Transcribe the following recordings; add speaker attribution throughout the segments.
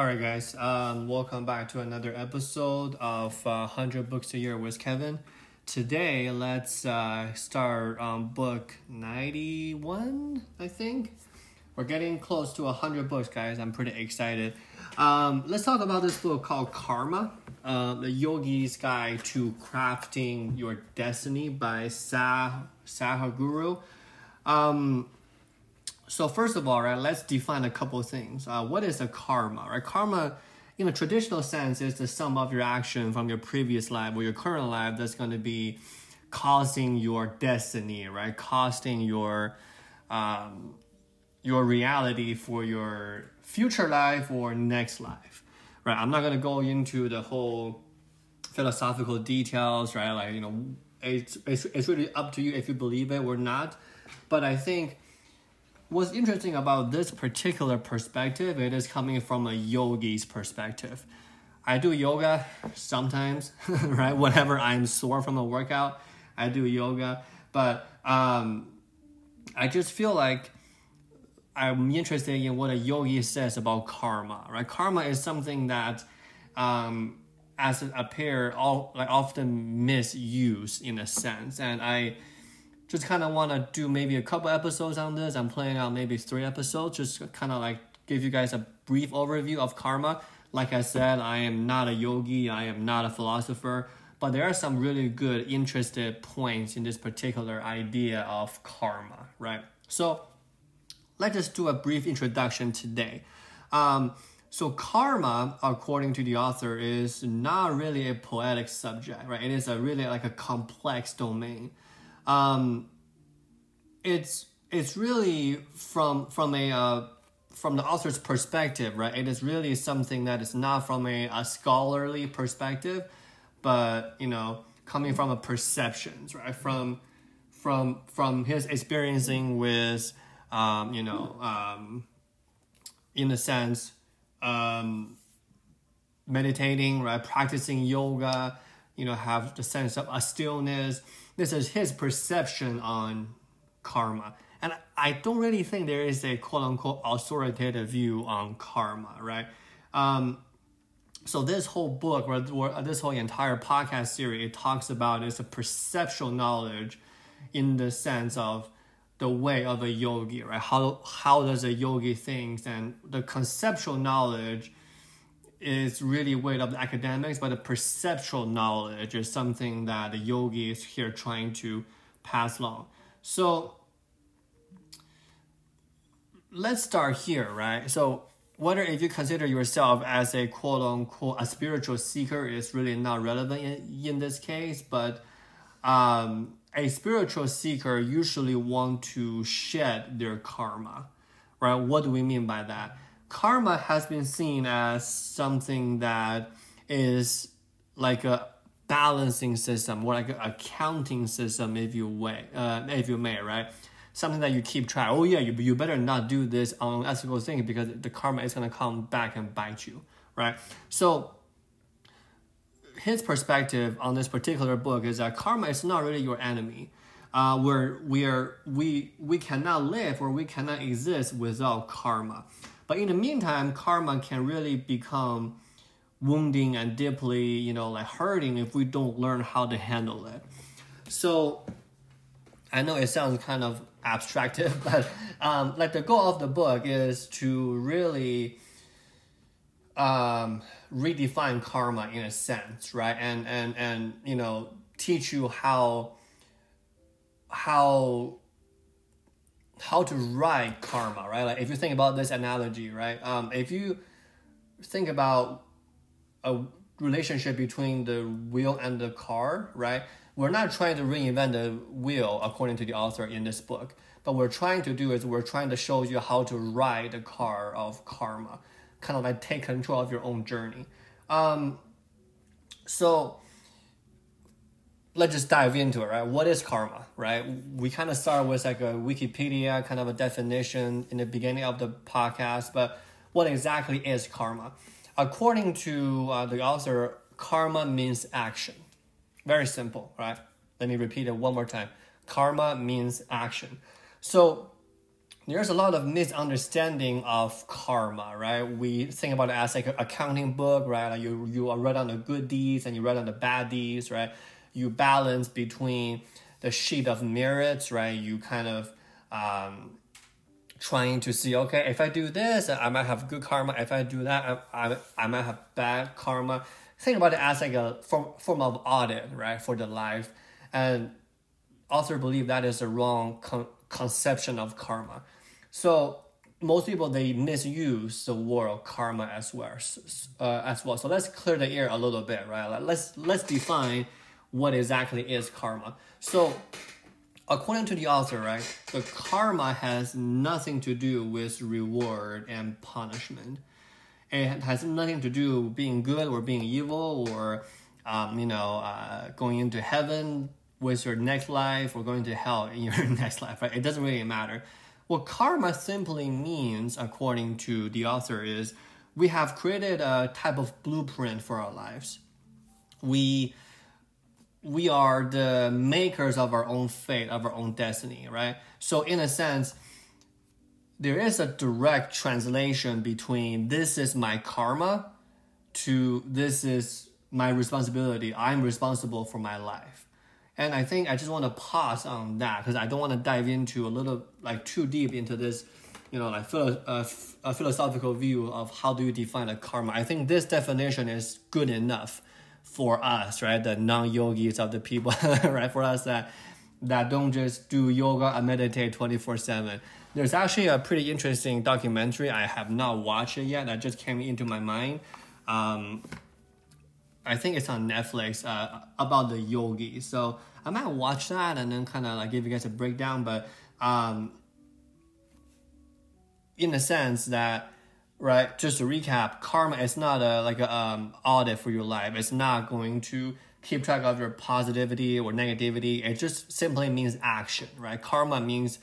Speaker 1: All right, guys. Um, welcome back to another episode of uh, 100 Books a Year with Kevin. Today, let's uh, start on book 91, I think. We're getting close to 100 books, guys. I'm pretty excited. Um, let's talk about this book called Karma, uh, The Yogi's Guide to Crafting Your Destiny by Sah Sadhguru. Um, so first of all, right, let's define a couple of things. Uh, what is a karma? Right, karma, in a traditional sense, is the sum of your action from your previous life or your current life that's going to be causing your destiny, right? Costing your um, your reality for your future life or next life, right? I'm not going to go into the whole philosophical details, right? Like you know, it's it's, it's really up to you if you believe it or not. But I think what's interesting about this particular perspective, it is coming from a yogi's perspective. I do yoga sometimes, right? Whenever I'm sore from a workout, I do yoga. But um, I just feel like I'm interested in what a yogi says about karma, right? Karma is something that, um, as it appear, all like often misused in a sense, and I just kind of want to do maybe a couple episodes on this. I'm planning out maybe three episodes, just kind of like give you guys a brief overview of karma. Like I said, I am not a yogi, I am not a philosopher, but there are some really good, interested points in this particular idea of karma, right? So let's just do a brief introduction today. Um, so karma, according to the author, is not really a poetic subject, right? It is a really like a complex domain um, it's it's really from from a uh, from the author's perspective, right? It is really something that is not from a, a scholarly perspective, but you know, coming from a perceptions, right? From from from his experiencing with, um, you know, um, in a sense, um, meditating, right? Practicing yoga, you know, have the sense of a stillness this is his perception on karma. And I don't really think there is a quote unquote authoritative view on karma, right? Um, so this whole book or, or this whole entire podcast series it talks about is a perceptual knowledge in the sense of the way of a yogi right how how does a yogi think and the conceptual knowledge is really weight of the academics, but the perceptual knowledge is something that the yogi is here trying to pass along. So let's start here, right? So whether if you consider yourself as a quote unquote a spiritual seeker is really not relevant in, in this case, but um, a spiritual seeker usually want to shed their karma, right? What do we mean by that? Karma has been seen as something that is like a balancing system or like an accounting system if you may, uh, if you may, right? Something that you keep track. Oh yeah, you, you better not do this unethical thing because the karma is gonna come back and bite you, right? So his perspective on this particular book is that karma is not really your enemy. Uh, where we are we we cannot live or we cannot exist without karma. But in the meantime, karma can really become wounding and deeply, you know, like hurting if we don't learn how to handle it. So I know it sounds kind of abstractive, but um, like the goal of the book is to really um, redefine karma in a sense, right? And and and you know, teach you how how how to ride karma, right? Like if you think about this analogy, right? Um, if you think about a relationship between the wheel and the car, right? We're not trying to reinvent the wheel according to the author in this book, but we're trying to do is we're trying to show you how to ride the car of karma, kind of like take control of your own journey. Um, so let's just dive into it, right? What is karma, right? We kind of start with like a Wikipedia kind of a definition in the beginning of the podcast, but what exactly is karma? According to uh, the author, karma means action. Very simple, right? Let me repeat it one more time. Karma means action. So there's a lot of misunderstanding of karma, right? We think about it as like an accounting book, right? Like you you write on the good deeds and you write on the bad deeds, right? You balance between the sheet of merits, right? You kind of um, trying to see, okay, if I do this, I might have good karma. If I do that, I, I, I might have bad karma. Think about it as like a form, form of audit, right, for the life. And author believe that is a wrong con- conception of karma. So most people they misuse the word karma as well, uh, as well. So let's clear the air a little bit, right? Let's let's define what exactly is karma. So according to the author, right, the karma has nothing to do with reward and punishment. It has nothing to do with being good or being evil or um, you know uh, going into heaven with your next life or going to hell in your next life. Right? It doesn't really matter what karma simply means, according to the author, is we have created a type of blueprint for our lives. We we are the makers of our own fate, of our own destiny, right? So in a sense, there is a direct translation between this is my karma to this is my responsibility. I'm responsible for my life. And I think I just want to pause on that because I don't want to dive into a little like too deep into this, you know, like philo- uh, a philosophical view of how do you define a karma. I think this definition is good enough for us, right? The non-yogis of the people, right? For us that that don't just do yoga and meditate 24/7. There's actually a pretty interesting documentary I have not watched it yet. That just came into my mind. Um, I think it's on Netflix uh, about the yogi. So I might watch that and then kind of like give you guys a breakdown. But um, in a sense that right, just to recap, karma is not a like a um, audit for your life. It's not going to keep track of your positivity or negativity. It just simply means action, right? Karma means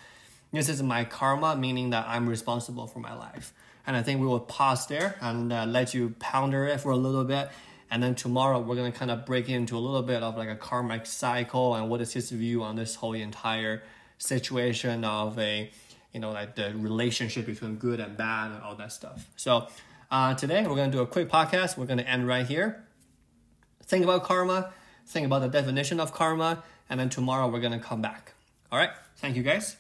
Speaker 1: this is my karma, meaning that I'm responsible for my life. And I think we will pause there and uh, let you ponder it for a little bit and then tomorrow we're gonna kind of break into a little bit of like a karmic cycle and what is his view on this whole entire situation of a, you know, like the relationship between good and bad and all that stuff. So uh, today we're gonna do a quick podcast. We're gonna end right here. Think about karma. Think about the definition of karma, and then tomorrow we're gonna come back. All right. Thank you guys.